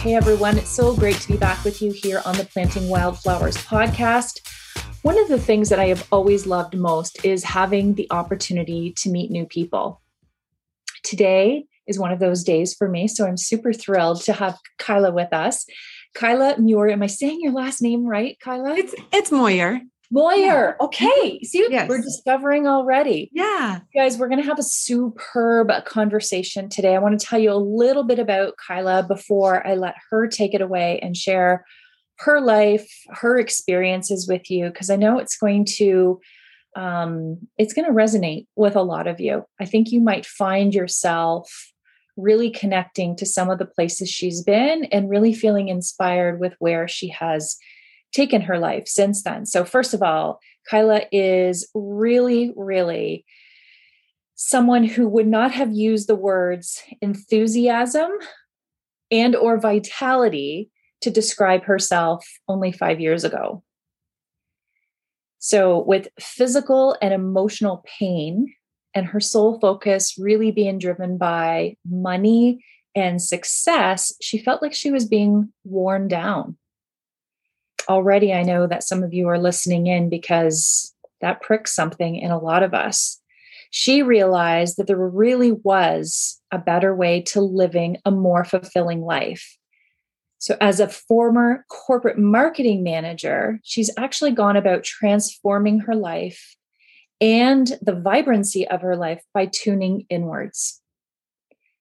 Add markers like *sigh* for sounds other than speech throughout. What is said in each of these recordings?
Hey everyone, it's so great to be back with you here on the Planting Wildflowers podcast. One of the things that I have always loved most is having the opportunity to meet new people. Today is one of those days for me, so I'm super thrilled to have Kyla with us. Kyla Muir, am I saying your last name right, Kyla? It's it's Moyer. Moyer. Okay. See, Yes. we're discovering already. Yeah. Guys, we're going to have a superb conversation today. I want to tell you a little bit about Kyla before I let her take it away and share her life, her experiences with you, because I know it's going to um, it's going to resonate with a lot of you. I think you might find yourself really connecting to some of the places she's been and really feeling inspired with where she has taken her life since then. So, first of all, Kyla is really, really someone who would not have used the words enthusiasm and or vitality to describe herself only 5 years ago. So with physical and emotional pain and her sole focus really being driven by money and success, she felt like she was being worn down. Already I know that some of you are listening in because that pricks something in a lot of us she realized that there really was a better way to living a more fulfilling life. So, as a former corporate marketing manager, she's actually gone about transforming her life and the vibrancy of her life by tuning inwards.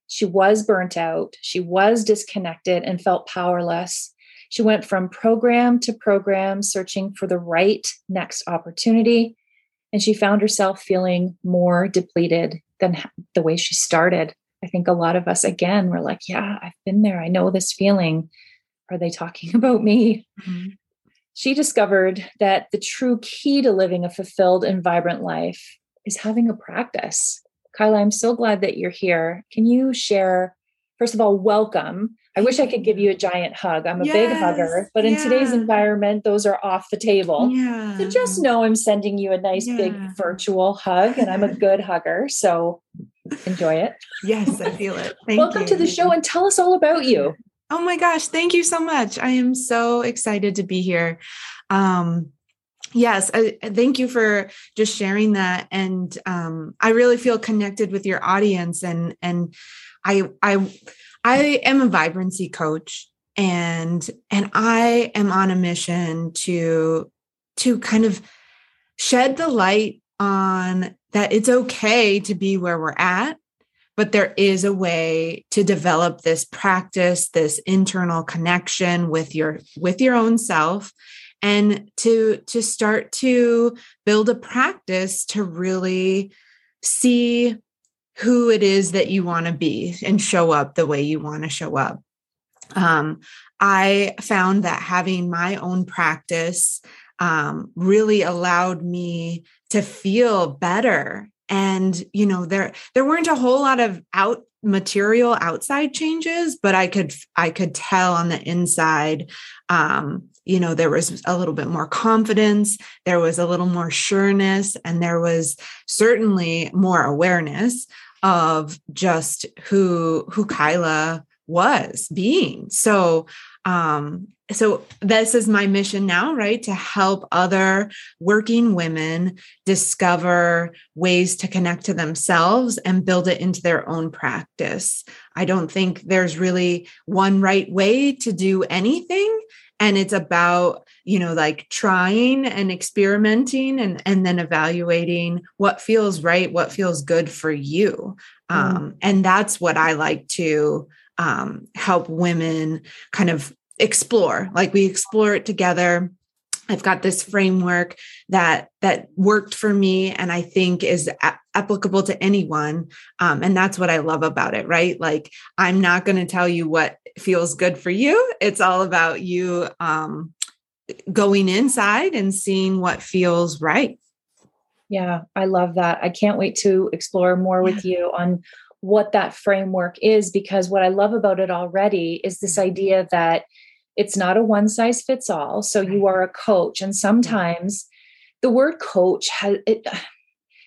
She was burnt out, she was disconnected and felt powerless. She went from program to program, searching for the right next opportunity and she found herself feeling more depleted than the way she started. I think a lot of us, again, were like, Yeah, I've been there. I know this feeling. Are they talking *laughs* about me? Mm-hmm. She discovered that the true key to living a fulfilled and vibrant life is having a practice. Kyla, I'm so glad that you're here. Can you share, first of all, welcome? I wish I could give you a giant hug. I'm a yes, big hugger, but in yeah. today's environment, those are off the table. Yeah. So just know I'm sending you a nice yeah. big virtual hug, and I'm a *laughs* good hugger. So enjoy it. Yes, I feel it. Thank Welcome you. to the show and tell us all about you. Oh my gosh, thank you so much. I am so excited to be here. Um, yes I, thank you for just sharing that and um, i really feel connected with your audience and and i i I am a vibrancy coach and and I am on a mission to to kind of shed the light on that it's okay to be where we're at but there is a way to develop this practice this internal connection with your with your own self and to to start to build a practice to really see who it is that you want to be and show up the way you want to show up. Um, I found that having my own practice um, really allowed me to feel better. And you know, there there weren't a whole lot of out material outside changes, but I could I could tell on the inside. Um, you know, there was a little bit more confidence, there was a little more sureness, and there was certainly more awareness of just who who Kyla was being. So um so this is my mission now right to help other working women discover ways to connect to themselves and build it into their own practice i don't think there's really one right way to do anything and it's about you know like trying and experimenting and and then evaluating what feels right what feels good for you. Mm. um, and that's what i like to um, help women kind of explore. Like we explore it together i've got this framework that that worked for me and i think is a- applicable to anyone um, and that's what i love about it right like i'm not going to tell you what feels good for you it's all about you um, going inside and seeing what feels right. Yeah, I love that. I can't wait to explore more with you on what that framework is because what I love about it already is this mm-hmm. idea that it's not a one size fits all. So you are a coach and sometimes the word coach has it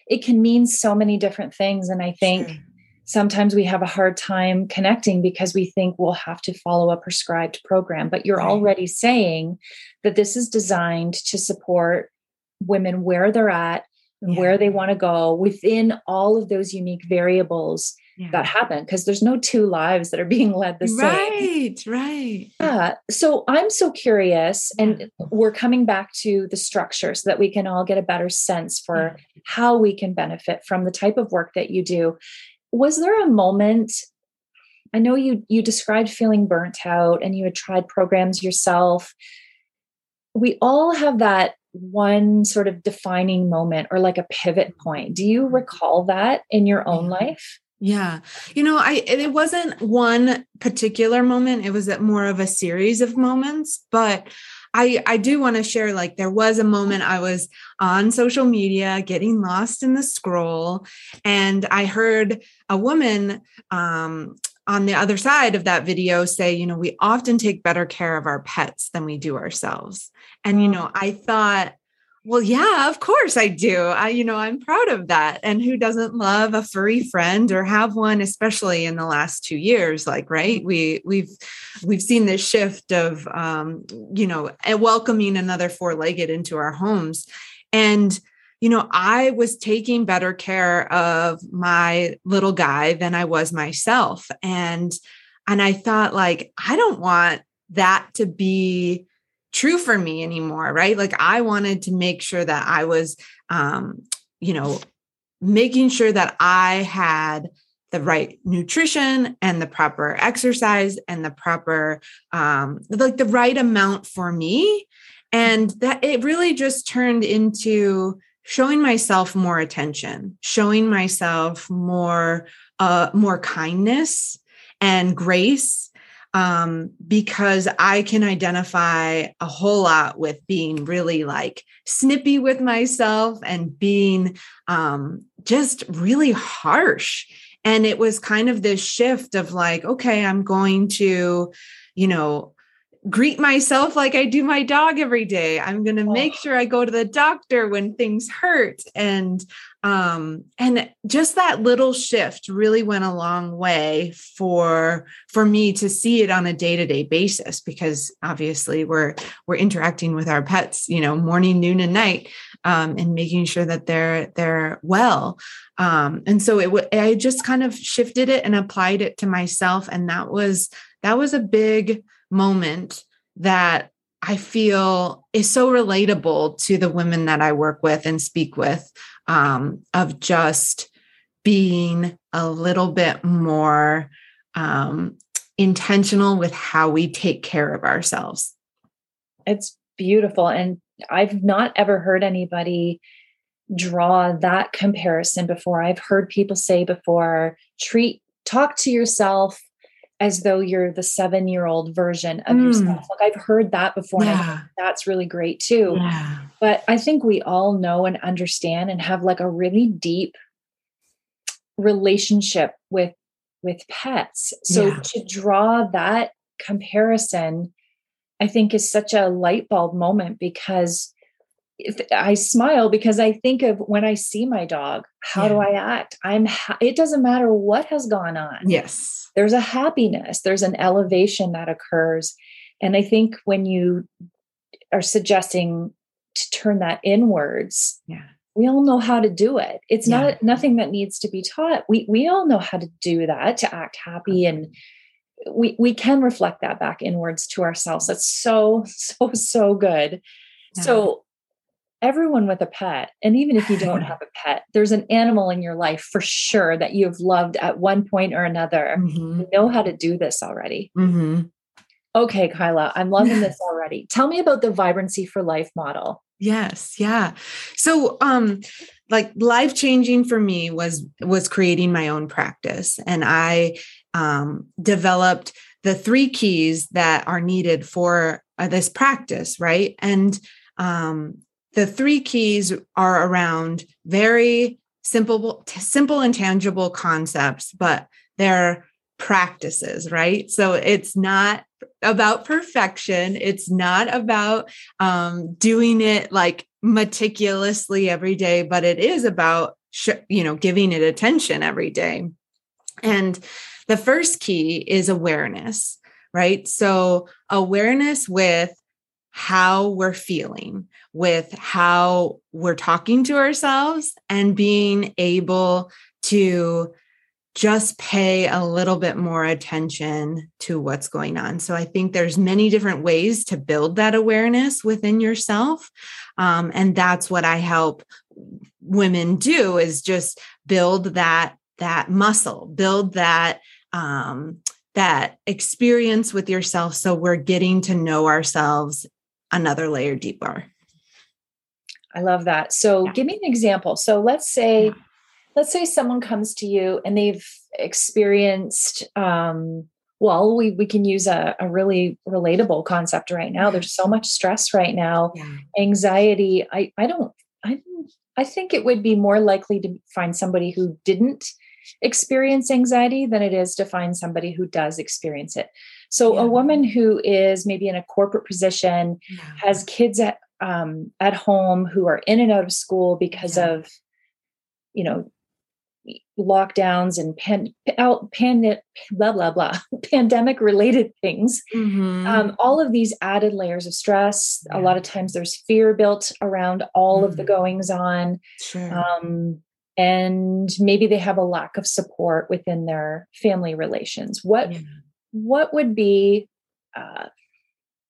it can mean so many different things and I think sure sometimes we have a hard time connecting because we think we'll have to follow a prescribed program. But you're right. already saying that this is designed to support women where they're at and yeah. where they want to go within all of those unique variables yeah. that happen because there's no two lives that are being led the same. Right, right. Yeah. So I'm so curious, and we're coming back to the structure so that we can all get a better sense for yeah. how we can benefit from the type of work that you do was there a moment i know you you described feeling burnt out and you had tried programs yourself we all have that one sort of defining moment or like a pivot point do you mm-hmm. recall that in your own life yeah. You know, I it wasn't one particular moment. It was more of a series of moments, but I I do want to share like there was a moment I was on social media getting lost in the scroll and I heard a woman um on the other side of that video say, you know, we often take better care of our pets than we do ourselves. And you mm. know, I thought well, yeah, of course I do. I, you know, I'm proud of that. And who doesn't love a furry friend or have one, especially in the last two years? Like, right? We we've we've seen this shift of, um, you know, welcoming another four-legged into our homes, and you know, I was taking better care of my little guy than I was myself, and and I thought, like, I don't want that to be true for me anymore right? Like i wanted to make sure that i was um you know making sure that i had the right nutrition and the proper exercise and the proper um like the right amount for me. And that it really just turned into showing myself more attention showing myself more uh more kindness and grace um, because I can identify a whole lot with being really like snippy with myself and being um, just really harsh. And it was kind of this shift of like, okay, I'm going to, you know, greet myself like I do my dog every day. I'm going to make sure I go to the doctor when things hurt and um and just that little shift really went a long way for for me to see it on a day-to-day basis because obviously we're we're interacting with our pets you know morning noon and night um, and making sure that they're they're well. Um, and so it w- i just kind of shifted it and applied it to myself and that was that was a big moment that I feel is so relatable to the women that I work with and speak with um, of just being a little bit more um, intentional with how we take care of ourselves. It's beautiful. And I've not ever heard anybody draw that comparison before. I've heard people say before, treat, talk to yourself as though you're the seven year old version of mm. yourself. Like I've heard that before. Yeah. that's really great too. Yeah. But I think we all know and understand and have like a really deep relationship with with pets. So yeah. to draw that comparison, I think is such a light bulb moment because I smile because I think of when I see my dog, how yeah. do I act? I'm ha- it doesn't matter what has gone on. Yes. There's a happiness, there's an elevation that occurs. And I think when you are suggesting to turn that inwards, yeah. We all know how to do it. It's yeah. not nothing that needs to be taught. We we all know how to do that to act happy and we we can reflect that back inwards to ourselves. That's so *laughs* so so good. Yeah. So everyone with a pet, and even if you don't *laughs* have a pet, there's an animal in your life for sure that you've loved at one point or another. Mm-hmm. You know how to do this already. Mm-hmm. Okay, Kyla, I'm loving this *laughs* already. Tell me about the Vibrancy for Life model. Yes, yeah. So, um, like life changing for me was was creating my own practice, and I um, developed the three keys that are needed for uh, this practice, right? And um, the three keys are around very simple simple and tangible concepts but they're practices right? So it's not about perfection. It's not about um, doing it like meticulously every day but it is about sh- you know giving it attention every day. And the first key is awareness, right? So, awareness with how we're feeling, with how we're talking to ourselves, and being able to just pay a little bit more attention to what's going on. So i think there's many different ways to build that awareness within yourself. Um, and that's what i help women do is just build that that muscle build that um, that experience with yourself so we're getting to know ourselves another layer deeper. I love that. So yeah. give me an example. So let's say yeah. let's say someone comes to you and they've experienced um, well we, we can use a, a, really relatable concept right now. There's so much stress right now yeah. anxiety. I i don't i i think it would be more likely to find somebody who didn't experience anxiety than it is to find somebody who does experience it so yeah. a woman who is maybe in a corporate position yeah. has kids at um, at home who are in and out of school because of you know lockdowns and pan, out pan, blah blah blah *laughs* pandemic related things mm-hmm. um, all of these added layers of stress yeah. a lot of times there's fear built around all mm-hmm. of the mm-hmm. goings on sure. um, and maybe they have a lack of support within their family relations what yeah. What would be uh,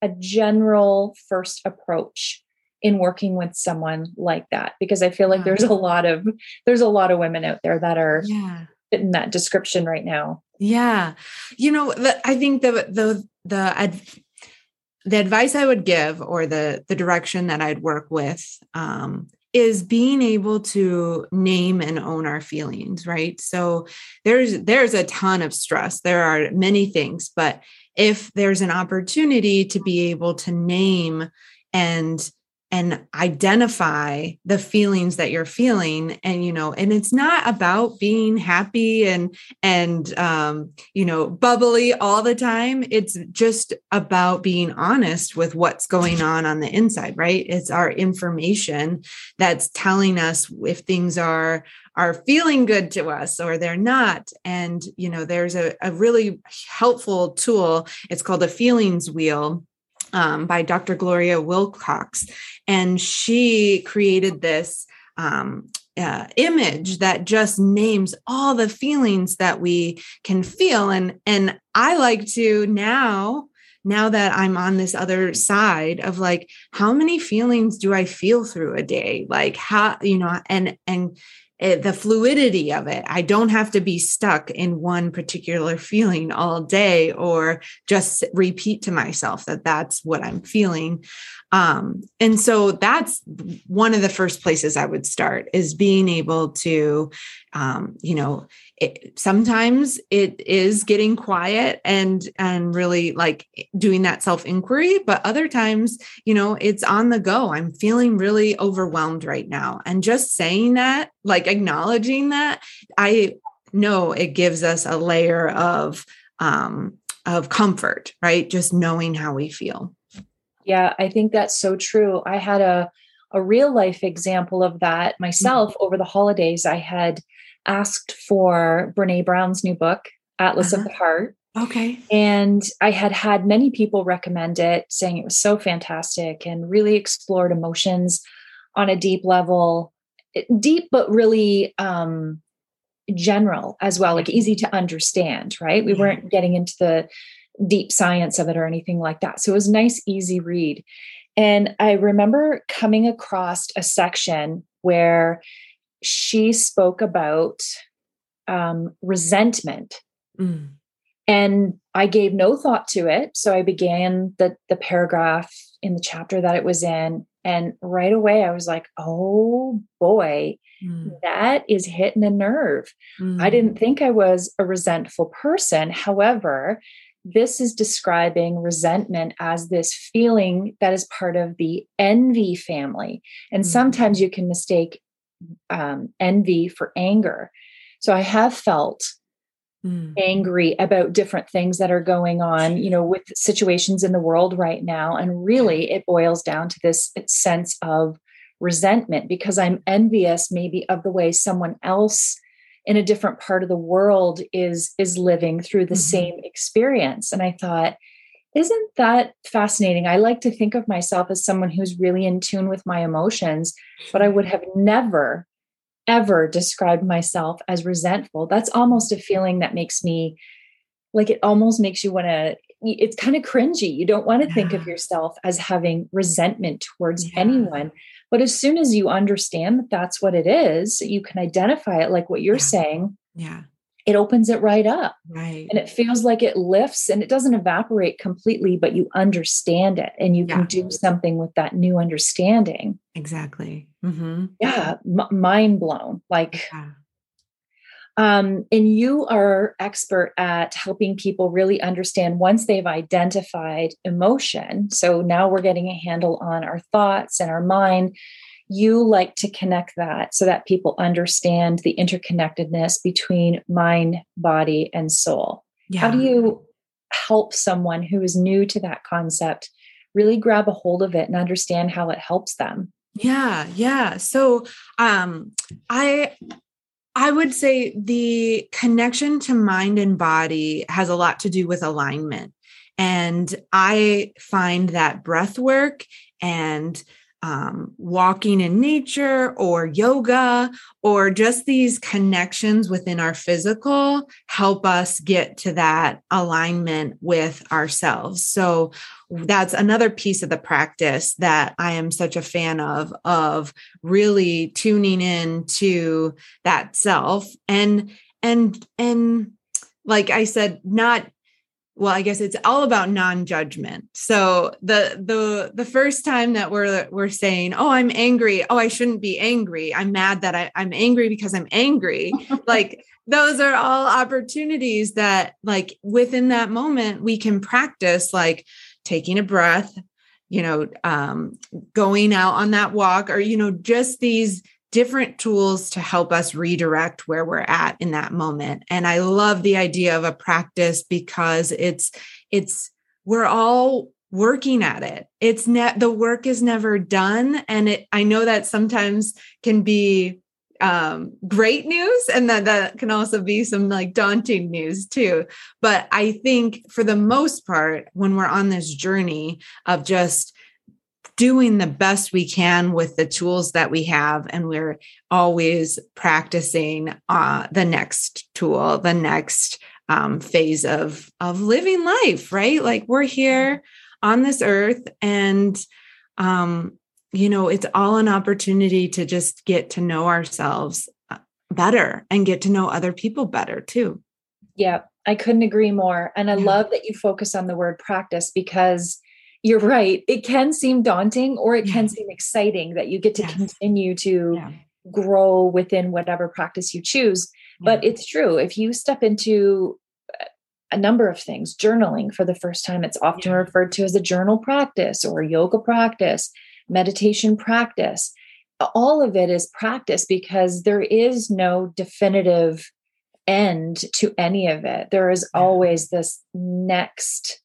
a general first approach in working with someone like that? Because i feel like there's a lot of there's a lot of women out there that are yeah. in that description right now. Yeah. You know the, i think the the the the advice i would give or the the direction that i'd work with um, is being able to name and own our feelings right? So there's there's a ton of stress. There are many things but if there's an opportunity to be able to name and and identify the feelings that you're feeling. And you know and it's not about being happy and and um you know bubbly all the time. It's just about being honest with what's going on on the inside right? It's our information that's telling us if things are are feeling good to us or they're not. And you know there's a, a really helpful tool. It's called a feelings wheel um, by Dr. Gloria Willcox. And she created this um, uh, image that just names all the feelings that we can feel. And, and I like to now, now that I'm on this other side of like, how many feelings do I feel through a day? Like how, you know, and, and, the fluidity of it. I don't have to be stuck in one particular feeling all day or just repeat to myself that that's what I'm feeling. Um, and so that's one of the first places I would start is being able to, um, you know, it, sometimes it is getting quiet and and really like doing that self inquiry but other times you know it's on the go. I'm feeling really overwhelmed right now. And just saying that like acknowledging that i know it gives us a layer of um of comfort right? Just knowing how we feel yeah i think that's so true i had a a real life example of that myself mm-hmm. over the holidays i had asked for Brene Brown's new book, Atlas uh-huh. of the Heart. Okay. And I had had many people recommend it, saying it was so fantastic and really explored emotions on a deep level, deep, but really um, general as well, like easy to understand, right? We yeah. weren't getting into the deep science of it or anything like that. So it was a nice, easy read. And I remember coming across a section where she spoke about um, resentment. Mm. And I gave no thought to it. So I began the, the paragraph in the chapter that it was in. And right away, I was like, oh boy, mm. that is hitting a nerve. Mm. I didn't think I was a resentful person. However, this is describing resentment as this feeling that is part of the envy family. And mm. sometimes you can mistake um, envy for anger. So I have felt mm. angry about different things that are going on, you know, with situations in the world right now. And really, it boils down to this sense of resentment because I'm envious maybe of the way someone else in a different part of the world is is living through the mm-hmm. same experience and i thought isn't that fascinating i like to think of myself as someone who's really in tune with my emotions but i would have never ever described myself as resentful that's almost a feeling that makes me like it almost makes you want to it's kind of cringy you don't want to yeah. think of yourself as having resentment towards yeah. anyone but as soon as you understand that that's what it is you can identify it like what you're yeah. saying yeah. it opens it right up. Right. And it feels like it lifts and it doesn't evaporate completely but you understand it and you can do something with that new understanding. Exactly. Mm-hmm. yeah m- mind blown like um, and you are expert at helping people really understand once they've identified emotion. So now we're getting a handle on our thoughts and our mind. You like to connect that so that people understand the interconnectedness between mind, body, and soul. Yeah. How do you help someone who is new to that concept really grab a hold of it and understand how it helps them? Yeah, yeah. So um I I would say the connection to mind and body has a lot to do with alignment. And I find that breath work and um, walking in nature or yoga or just these connections within our physical help us get to that alignment with ourselves. So that's another piece of the practice that I am such a fan of, of really tuning in to that self and, and, and like I said, not well i guess it's all about non-judgment. So the the the first time that we're we're saying oh i'm angry. Oh i shouldn't be angry. I'm mad that I, i'm angry because i'm angry. *laughs* Like those are all opportunities that like within that moment we can practice like taking a breath you know um going out on that walk or you know just these different tools to help us redirect where we're at in that moment. And i love the idea of a practice because it's it's we're all working at it. It's net the work is never done. And it i know that sometimes can be um, great news and that that can also be some like daunting news too. But i think for the most part when we're on this journey of just doing the best we can with the tools that we have and we're always practicing uh, the next tool the next um, phase of of living life right like we're here on this earth and um, you know it's all an opportunity to just get to know ourselves uh, better and get to know other people better too yeah i couldn't agree more and i yeah. love that you focus on the word practice because you're right. It can seem daunting or it can mm-hmm. seem exciting that you get to yes. continue to yeah. grow within whatever practice you choose. Yeah. But it's true. If you step into uh, a number of things, journaling for the first time, it's often yeah. referred to as a journal practice or yoga practice, meditation practice. All of it is practice because there is no definitive end to any of it. There is always this next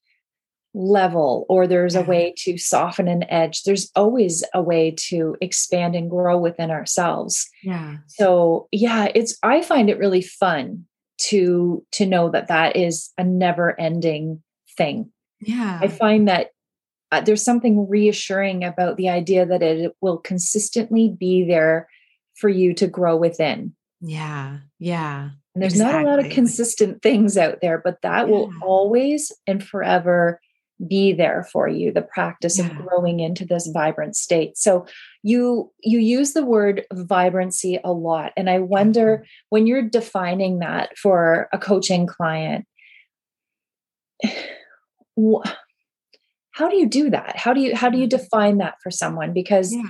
level or there's a way to soften an edge there's always a way to expand and grow within ourselves. Yeah. So yeah it's i find it really fun to to know that that is a never ending thing yeah. i find that uh, there's something reassuring about the idea that it will consistently be there for you to grow within. Yeah yeah and there's exactly. not a lot of consistent things out there but that yeah. will always and forever be there for you the practice yeah. of growing into this vibrant state so you you use the word vibrancy a lot and i wonder mm-hmm. when you're defining that for a coaching client *sighs* how do you do that how do you how do you mm-hmm. define that for someone because yeah.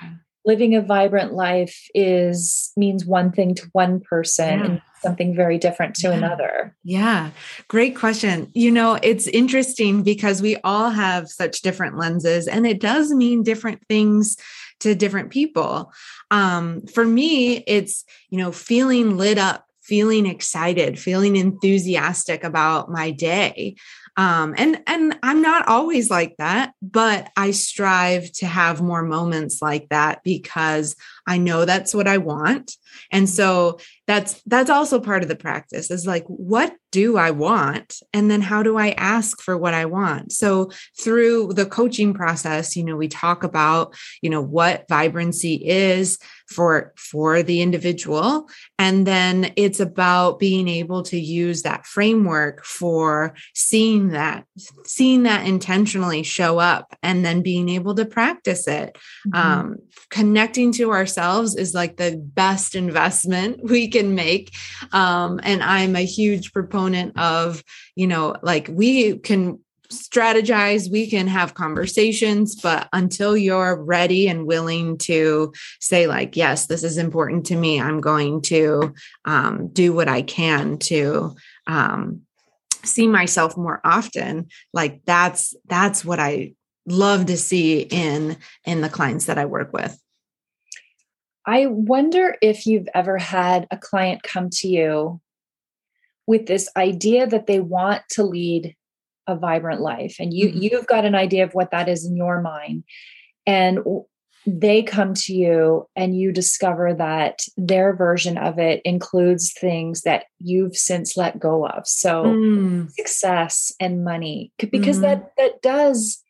living a vibrant life is means one thing to one person yeah. and something very different to yeah. another? Yeah, great question. You know, it's interesting because we all have such different lenses and it does mean different things to different people. Um, for me, it's, you know, feeling lit up, feeling excited, feeling enthusiastic about my day. um, and and i'm not always like that but i strive to have more moments like that because i know that's what i want. And so that's that's also part of the practice is like what do i want? And then how do i ask for what i want? So through the coaching process you know we talk about you know what vibrancy is for for the individual. And then it's about being able to use that framework for seeing that seeing that intentionally show up and then being able to practice it mm-hmm. um, connecting to ourselves is like the best investment *laughs* we can make um, and i'm a huge proponent of you know like we can strategize, we can have conversations, but until you're ready and willing to say, like, yes, this is important to me, I'm going to um, do what I can to um, see myself more often. Like that's that's what I love to see in in the clients that I work with. I wonder if you've ever had a client come to you with this idea that they want to lead a vibrant life and you mm-hmm. you've got an idea of what that is in your mind and they come to you and you discover that their version of it includes things that you've since let go of so mm. success and money because mm-hmm. that that does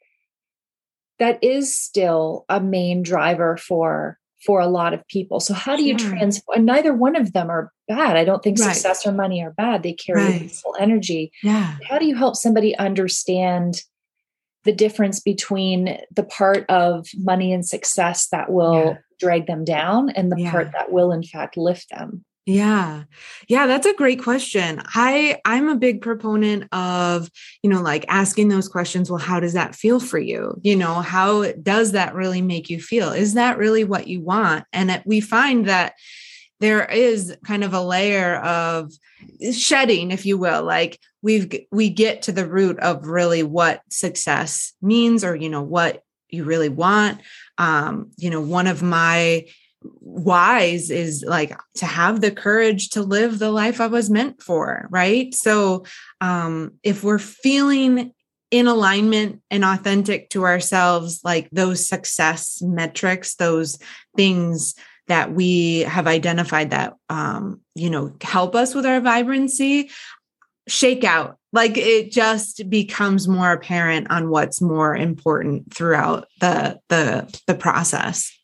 that is still a main driver for for a lot of people. So how do you sure. transform? neither one of them are bad. I don't think right. success or money are bad. They carry right. full energy. Yeah. How do you help somebody understand the difference between the part of money and success that will yeah. drag them down and the yeah. part that will in fact lift them? Yeah. Yeah, that's a great question. I I'm a big proponent of, you know, like asking those questions, well, how does that feel for you? You know, how does that really make you feel? Is that really what you want? And it, we find that there is kind of a layer of shedding if you will like we've we get to the root of really what success means or you know what you really want um you know one of my wise is like to have the courage to live the life I was meant for, right? So um if we're feeling in alignment and authentic to ourselves like those success metrics, those things that we have identified that um you know help us with our vibrancy shake out like it just becomes more apparent on what's more important throughout the the the process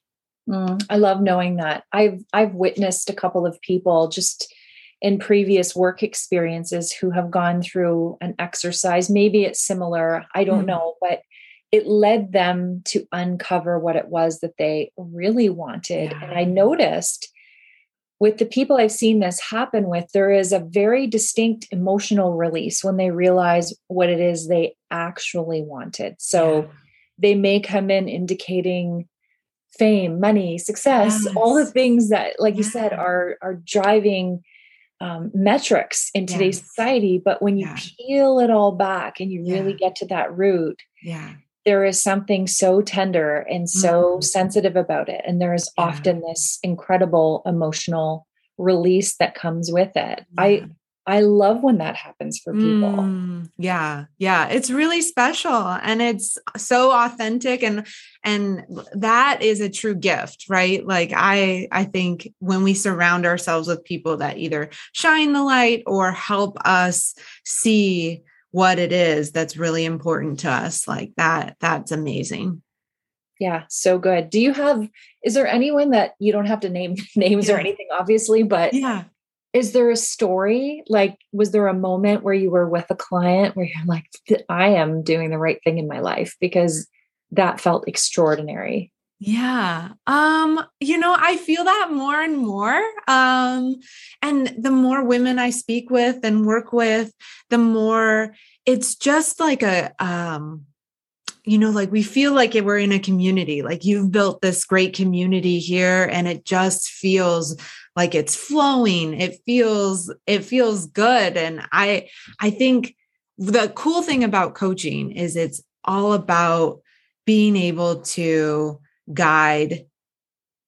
Mm, I love knowing that. I've I've witnessed a couple of people just in previous work experiences who have gone through an exercise. Maybe it's similar, I don't mm. know, but it led them to uncover what it was that they really wanted. Yeah. And I noticed with the people I've seen this happen with, there is a very distinct emotional release when they realize what it is they actually wanted. So yeah. they may come in indicating fame, money, success, yes. all the things that, like you said, are are driving um, metrics in today's yes. society. But when you yeah. peel it all back and you really get to that root, yeah, there is something so tender and so mm-hmm. sensitive about it, and there is yeah. often this incredible emotional release that comes with it. I I love when that happens for people. Mm, yeah. Yeah, it's really special and it's so authentic and and that is a true gift, right? Like I I think when we surround ourselves with people that either shine the light or help us see what it is that's really important to us, like that that's amazing. Yeah, so good. Do you have is there anyone that you don't have to name *laughs* names yeah. or anything obviously, but yeah is there a story? Like was there a moment where you were with a client where you're like i am doing the right thing in my life because that felt extraordinary? Yeah um you know i feel that more and more um and the more women i speak with and work with the more it's just like a um you know, like we feel like we're in a community, like you've built this great community here and it just feels like it's flowing it feels it feels good and i i think the cool thing about coaching is it's all about being able to guide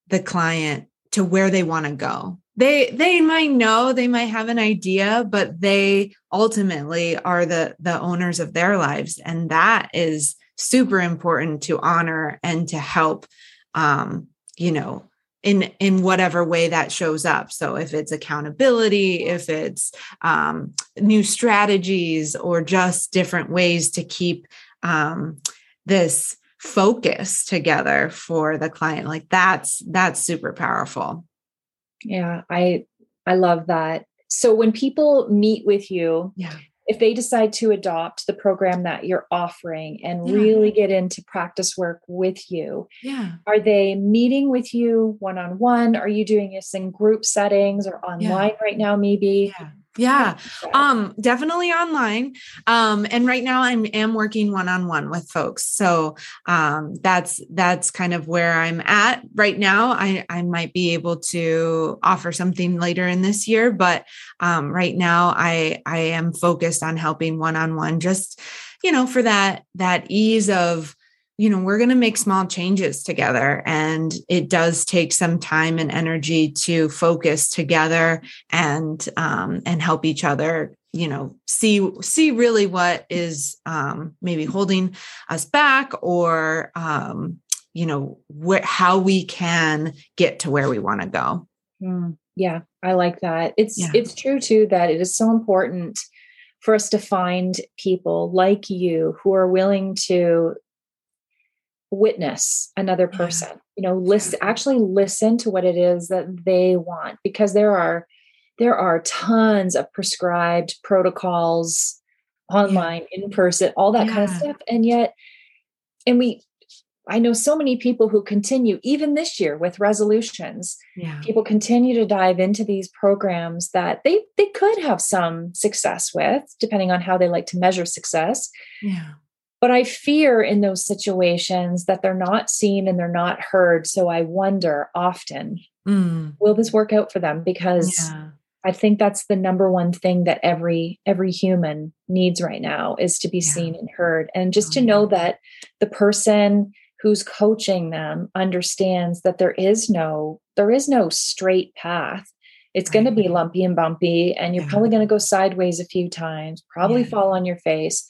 the client to where they want to go. They they might know they might have an idea but they ultimately are the the owners of their lives and that is super important to honor and to help um you know in in whatever way that shows up. So if it's accountability if it's um, new strategies or just different ways to keep um, this focus together for the client like that's that's super powerful. Yeah i i love that. So when people meet with you yeah if they decide to adopt the program that you're offering and yeah. really get into practice work with you yeah are they meeting with you one-on-one are you doing this in group settings or online yeah. right now maybe yeah yeah. Um definitely online. Um and right now i'm am working one-on-one with folks. So um that's that's kind of where i'm at. Right now i i might be able to offer something later in this year but um right now i i am focused on helping one-on-one just you know for that that ease of you know we're going to make small changes together and it does take some time and energy to focus together and um, and help each other you know see see really what is um, maybe holding us back or um, you know wh- how we can get to where we want to go. Mm, yeah i like that. It's yeah. it's true too that it is so important for us to find people like you who are willing to witness another person yeah. you know listen actually listen to what it is that they want because there are there are tons of prescribed protocols online yeah. in person all that yeah. kind of stuff and yet and we i know so many people who continue even this year with resolutions yeah. people continue to dive into these programs that they they could have some success with depending on how they like to measure success yeah but I fear in those situations that they're not seen and they're not heard. So I wonder often, mm. will this work out for them? Because yeah. I think that's the number one thing that every every human needs right now is to be yeah. seen and heard. And just to know that the person who's coaching them understands that there is no there is no straight path it's right. going to be lumpy and bumpy and you're yeah. probably going to go sideways a few times probably fall on your face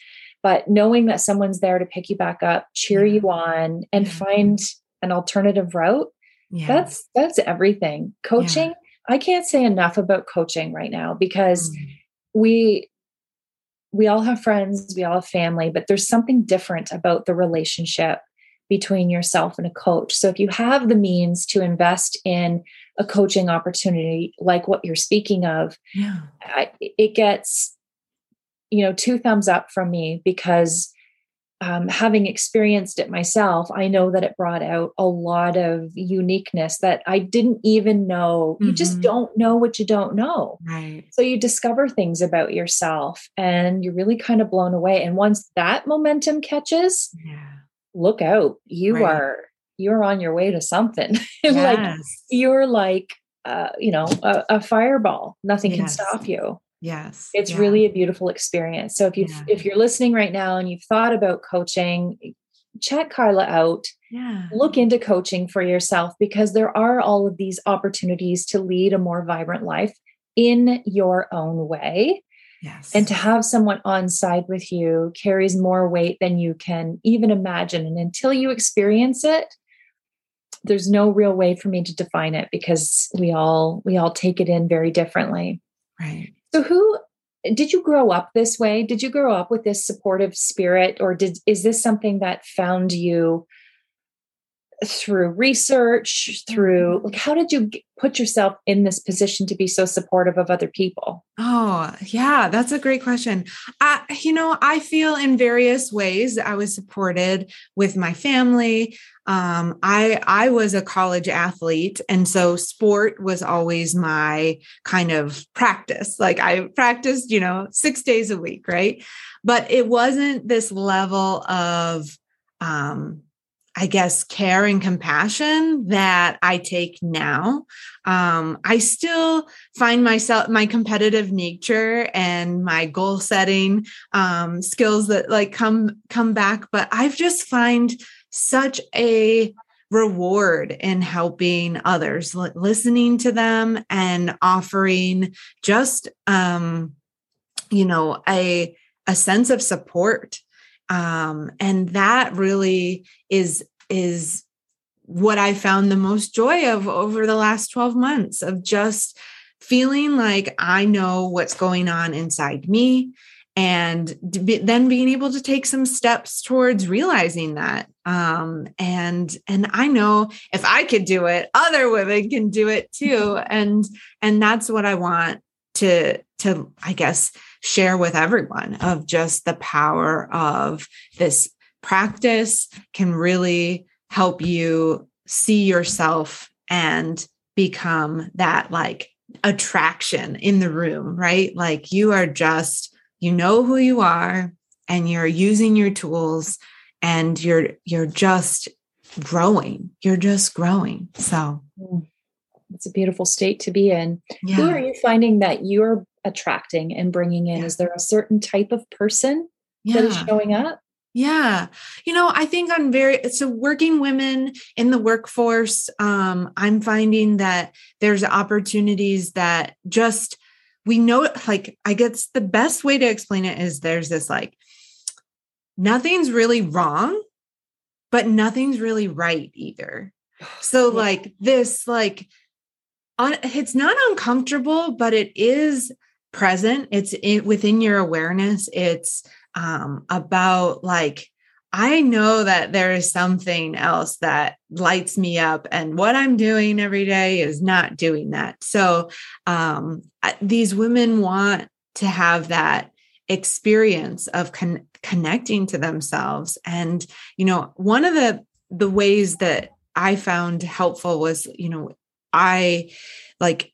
but knowing that someone's there to pick you back up cheer yeah. you on and yeah. find an alternative route yeah. that's that's everything coaching i can't say enough about coaching right now because mm. we we all have friends we all have family but there's something different about the relationship between yourself and a coach so if you have the means to invest in a coaching opportunity like what you're speaking of yeah. I, it gets you know, two thumbs up from me because um, having experienced it myself, I know that it brought out a lot of uniqueness that I didn't even know. Mm-hmm. You just mm-hmm. don't know what you don't know. Right. So you discover things about yourself and you're really kind of blown away. And once that momentum catches, yeah. look out. You right. are you're on your way to something. *laughs* Yes. like you're like uh, you know, a, a fireball. Nothing yes. can stop you. Yes. It's yeah. really a beautiful experience. So if you yeah. if you're listening right now and you've thought about coaching, check Carla out. Yeah. Look into coaching for yourself because there are all of these opportunities to lead a more vibrant life in your own way. Yes. And to have someone on side with you carries more weight than you can even imagine. And until you experience it, there's no real way for me to define it because we all we all take it in very differently. Right. So who did you grow up this way? Did you grow up with this supportive spirit or did is this something that found you through research through mm-hmm. like how did you put yourself in this position to be so supportive of other people? Oh yeah that's a great question. I you know i feel in various ways i was supported with my family. Um, i i was a college athlete and so sport was always my kind of practice. Like i practiced you know six days a week right? But it wasn't this level of um I guess, care and compassion that I take now. Um, I still find myself, my competitive nature and my goal setting um, skills that like come come back, but I've just find such a reward in helping others listening to them and offering just um you know a a sense of support um and that really is is what i found the most joy of over the last 12 months of just feeling like i know what's going on inside me and then being able to take some steps towards realizing that. Um, and and i know if i could do it other women can do it too. *laughs* And and that's what i want to to i guess share with everyone of just the power of this practice can really help you see yourself and become that like attraction in the room right? Like you are just you know who you are and you're using your tools and you're you're just growing. You're just growing. So mm. It's a beautiful state to be in yeah. who are you finding that you're attracting and bringing in yeah. is there a certain type of person yeah. that is showing up yeah. You know, I think on very so working women in the workforce, um, I'm finding that there's opportunities that just we know like I guess the best way to explain it is there's this like nothing's really wrong, but nothing's really right either. *gasps* So yeah. like this like it's not uncomfortable, but it is present. It's in, within your awareness. It's um about like I know that there is something else that lights me up, and what I'm doing every day is not doing that. So, um, these women want to have that experience of con- connecting to themselves. And, you know, one of the the ways that I found helpful was, you know, I like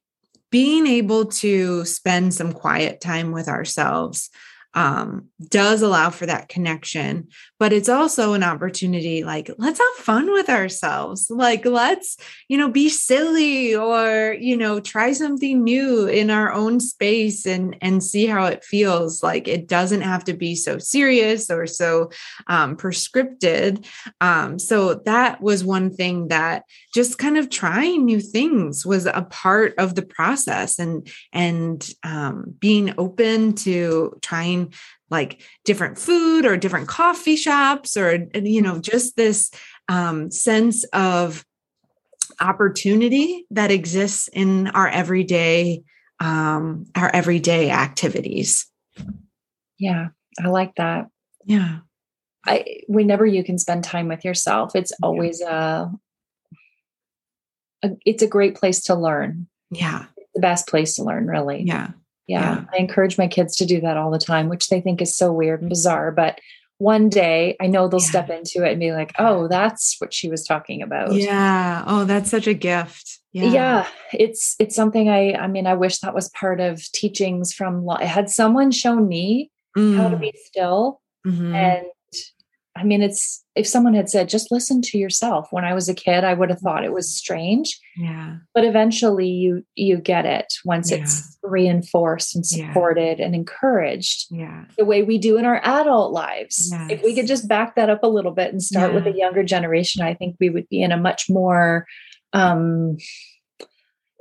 being able to spend some quiet time with ourselves um, does allow for that connection, but it's also an opportunity like, let's have fun with ourselves. Like, let's, you know, be silly or, you know, try something new in our own space and, and see how it feels. Like, it doesn't have to be so serious or so um, prescripted. Um, so, that was one thing that just kind of trying new things was a part of the process and, and um, being open to trying like different food or different coffee shops or you know just this um, sense of opportunity that exists in our everyday um, our everyday activities. Yeah i like that. Yeah. I whenever you can spend time with yourself it's always a, a it's a great place to learn. Yeah. The best place to learn really. Yeah yeah, yeah, I encourage my kids to do that all the time, which they think is so weird and bizarre. But one day I know they'll yeah. step into it and be like, oh, that's what she was talking about. Yeah. Oh, that's such a gift. Yeah. yeah. It's it's something I I mean, I wish that was part of teachings from law. Had someone shown me mm. how to mm. be still mm-hmm. and I mean, it's if someone had said, just listen to yourself when I was a kid, I would have thought it was strange. Yeah. But eventually you you get it once yeah. it's reinforced and supported yeah. and encouraged. Yeah. The way we do in our adult lives. Yes. If we could just back that up a little bit and start yeah. with a younger generation, I think we would be in a much more um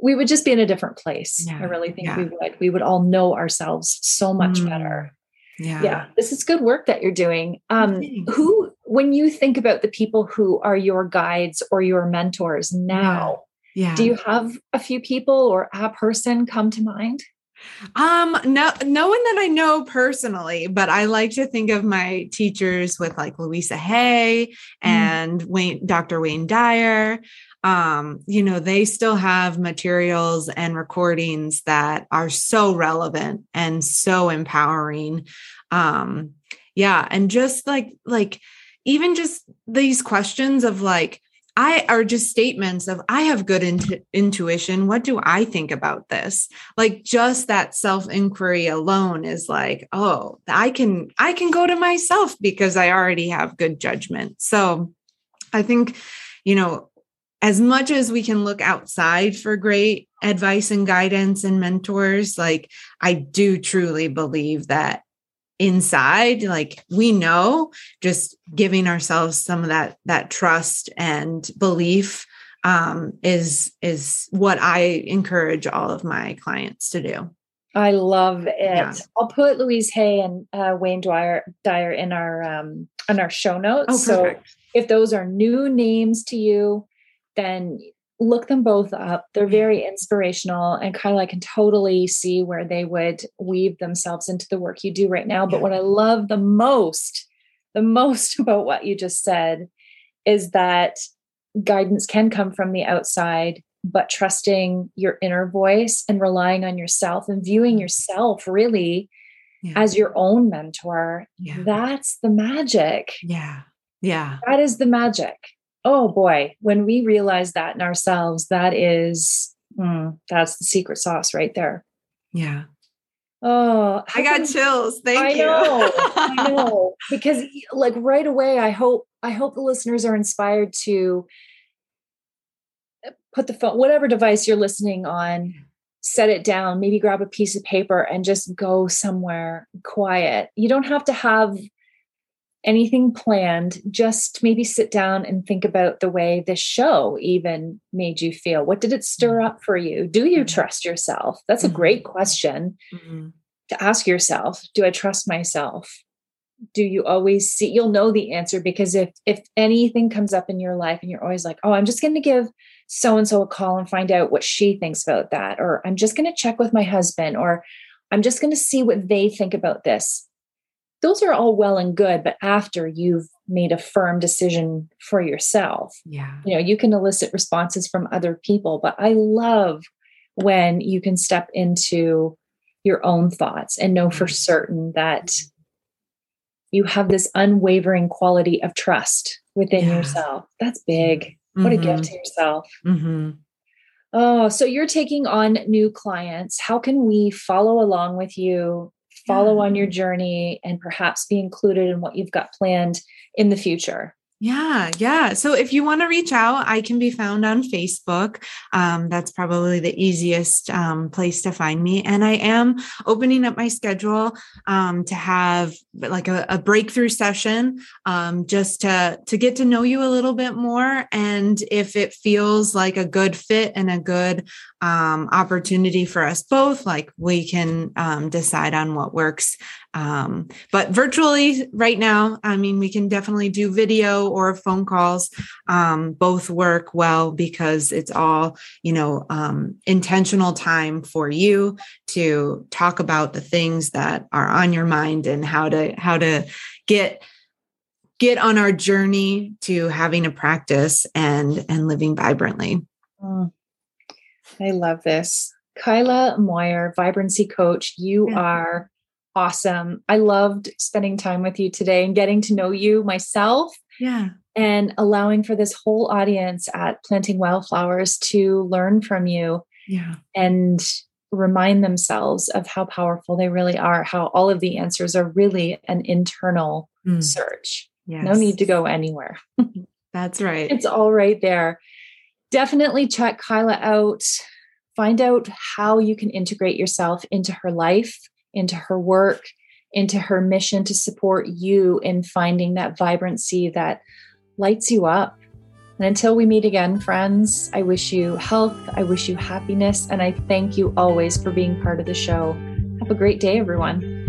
we would just be in a different place. I really think we would. We would all know ourselves so much mm. better yeah yeah this is good work that you're doing um who when you think about the people who are your guides or your mentors now yeah. yeah. do you have a few people or a person come to mind um no no one that i know personally but i like to think of my teachers with like louisa hay mm. and wayne dr wayne dyer um, you know, they still have materials and recordings that are so relevant and so empowering. Um, yeah. And just like, like, even just these questions of like, I are just statements of I have good intu- intuition. What do I think about this? Like just that self inquiry alone is like, oh, I can I can go to myself because I already have good judgment. So I think, you know, as much as we can look outside for great advice and guidance and mentors, like I do truly believe that inside like we know just giving ourselves some of that that trust and belief um, is is what i encourage all of my clients to do. I love it. Yeah. i'll put louise hay and uh, wayne dwyer dyer in our um in our show notes. Oh, so if those are new names to you then look them both up. They're very inspirational and kind of I can totally see where they would weave themselves into the work you do right now. But what I love the most, the most *laughs* about what you just said is that guidance can come from the outside, but trusting your inner voice and relying on yourself and viewing mm. yourself really yeah. as your own mentor. Yeah. That's the magic. Yeah. Yeah. That is the magic oh boy, when we realize that in ourselves, that is, mm, that's the secret sauce right there. Yeah. Oh, I got chills. Thank I you. Know, I *laughs* know. Because like right away, I hope, I hope the listeners are inspired to put the phone, whatever device you're listening on, set it down, maybe grab a piece of paper and just go somewhere quiet. You don't have to have anything planned, just maybe sit down and think about the way this show even made you feel. What did it stir mm-hmm. up for you? Do you mm-hmm. trust yourself? That's a great mm-hmm. question mm-hmm. to ask yourself. Do I trust myself? Do you always see you'll know the answer because if if anything comes up in your life and you're always like, "Oh, I'm just going to give so and so a call and find out what she thinks about that," or "I'm just going to check with my husband," or "I'm just going to see what they think about this." Those are all well and good but after you've made a firm decision for yourself yeah you know you can elicit responses from other people but i love when you can step into your own thoughts and know for mm-hmm. certain that you have this unwavering quality of trust within yeah. yourself that's big mm-hmm. what a gift mm-hmm. to yourself mm-hmm. oh so you're taking on new clients how can we follow along with you follow on your journey and perhaps be included in what you've got planned in the future. Yeah, yeah. So if you want to reach out, I can be found on Facebook. Um, that's probably the easiest um, place to find me. And I am opening up my schedule um, to have like a, a breakthrough session, um, just to to get to know you a little bit more. And if it feels like a good fit and a good um, opportunity for us both, like we can um, decide on what works um, but virtually right now, I mean, we can definitely do video or phone calls. Um, both work well because it's all, you know, um, intentional time for you to talk about the things that are on your mind and how to, how to get, get on our journey to having a practice and, and living vibrantly. Oh, I love this. Kyla Moyer, vibrancy coach, you yeah. are awesome. I loved spending time with you today and getting to know you myself. Yeah. And allowing for this whole audience at Planting Wildflowers to learn from you. Yeah. And remind themselves of how powerful they really are, how all of the answers are really an internal mm. search. Yes. No need to go anywhere. *laughs* That's right. It's all right there. Definitely check Kyla out. Find out how you can integrate yourself into her life into her work, into her mission to support you in finding that vibrancy that lights you up. And until we meet again, friends, I wish you health, I wish you happiness, and I thank you always for being part of the show. Have a great day, everyone.